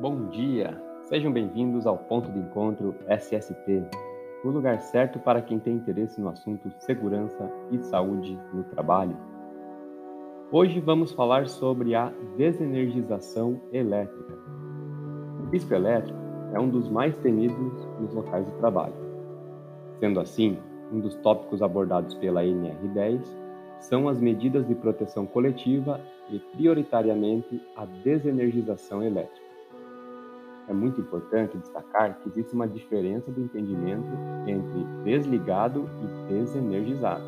Bom dia! Sejam bem-vindos ao Ponto de Encontro SST, o lugar certo para quem tem interesse no assunto segurança e saúde no trabalho. Hoje vamos falar sobre a desenergização elétrica. O risco elétrico é um dos mais temidos nos locais de trabalho. Sendo assim, um dos tópicos abordados pela NR10 são as medidas de proteção coletiva e, prioritariamente, a desenergização elétrica é muito importante destacar que existe uma diferença de entendimento entre desligado e desenergizado.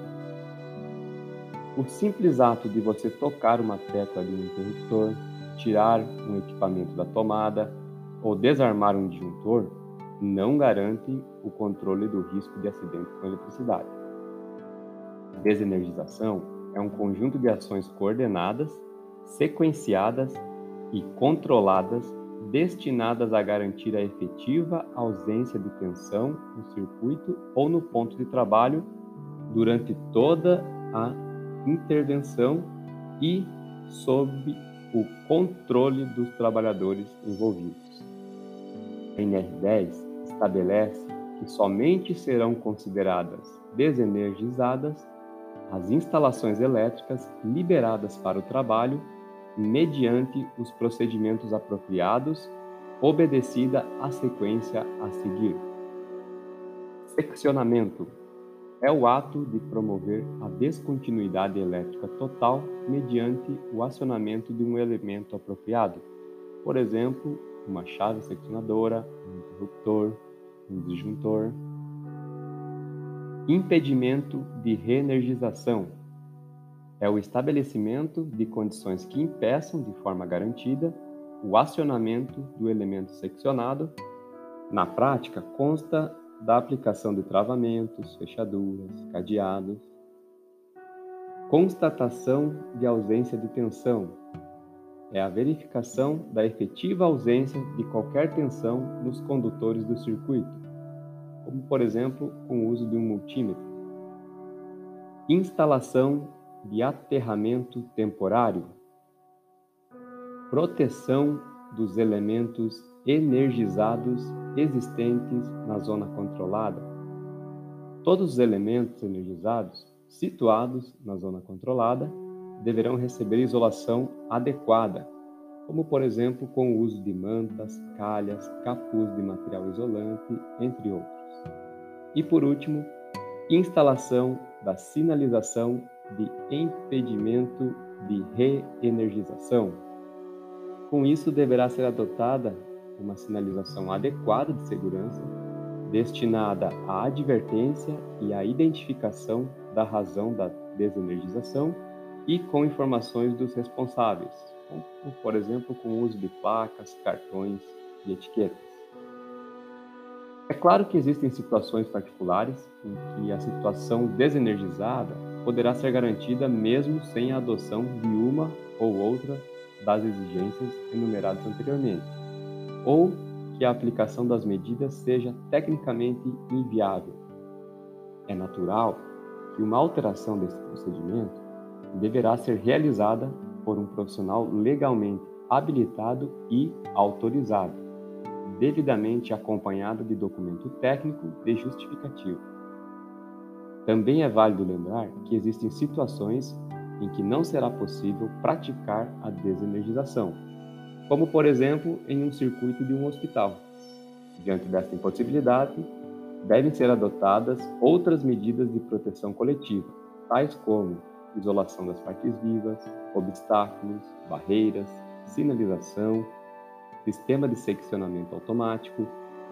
O simples ato de você tocar uma tecla de um interruptor, tirar um equipamento da tomada ou desarmar um disjuntor não garante o controle do risco de acidente com eletricidade. Desenergização é um conjunto de ações coordenadas, sequenciadas e controladas destinadas a garantir a efetiva ausência de tensão no circuito ou no ponto de trabalho durante toda a intervenção e sob o controle dos trabalhadores envolvidos. A NR10 estabelece que somente serão consideradas desenergizadas as instalações elétricas liberadas para o trabalho mediante os procedimentos apropriados, obedecida a sequência a seguir. Seccionamento é o ato de promover a descontinuidade elétrica total mediante o acionamento de um elemento apropriado, por exemplo, uma chave seccionadora, um interruptor, um disjuntor. Impedimento de reenergização é o estabelecimento de condições que impeçam de forma garantida o acionamento do elemento seccionado. Na prática, consta da aplicação de travamentos, fechaduras, cadeados. Constatação de ausência de tensão é a verificação da efetiva ausência de qualquer tensão nos condutores do circuito, como por exemplo com o uso de um multímetro. Instalação de aterramento temporário, proteção dos elementos energizados existentes na zona controlada. Todos os elementos energizados situados na zona controlada deverão receber isolação adequada, como por exemplo com o uso de mantas, calhas, capuz de material isolante, entre outros. E por último, instalação da sinalização de impedimento de reenergização. Com isso, deverá ser adotada uma sinalização adequada de segurança, destinada à advertência e à identificação da razão da desenergização e com informações dos responsáveis, como, por exemplo, com o uso de placas, cartões e etiquetas. É claro que existem situações particulares em que a situação desenergizada poderá ser garantida mesmo sem a adoção de uma ou outra das exigências enumeradas anteriormente, ou que a aplicação das medidas seja tecnicamente inviável. É natural que uma alteração desse procedimento deverá ser realizada por um profissional legalmente habilitado e autorizado, devidamente acompanhado de documento técnico de justificativo. Também é válido lembrar que existem situações em que não será possível praticar a desenergização, como por exemplo em um circuito de um hospital. Diante desta impossibilidade, devem ser adotadas outras medidas de proteção coletiva, tais como isolação das partes vivas, obstáculos, barreiras, sinalização, sistema de seccionamento automático,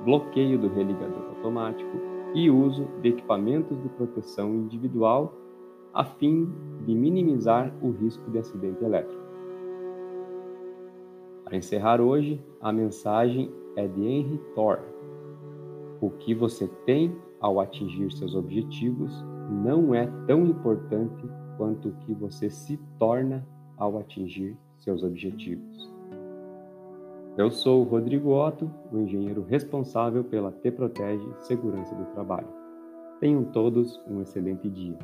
bloqueio do religador automático e uso de equipamentos de proteção individual a fim de minimizar o risco de acidente elétrico. Para encerrar hoje, a mensagem é de Henry Thor. O que você tem ao atingir seus objetivos não é tão importante quanto o que você se torna ao atingir seus objetivos. Eu sou o Rodrigo Otto, o engenheiro responsável pela T Protege Segurança do Trabalho. Tenham todos um excelente dia.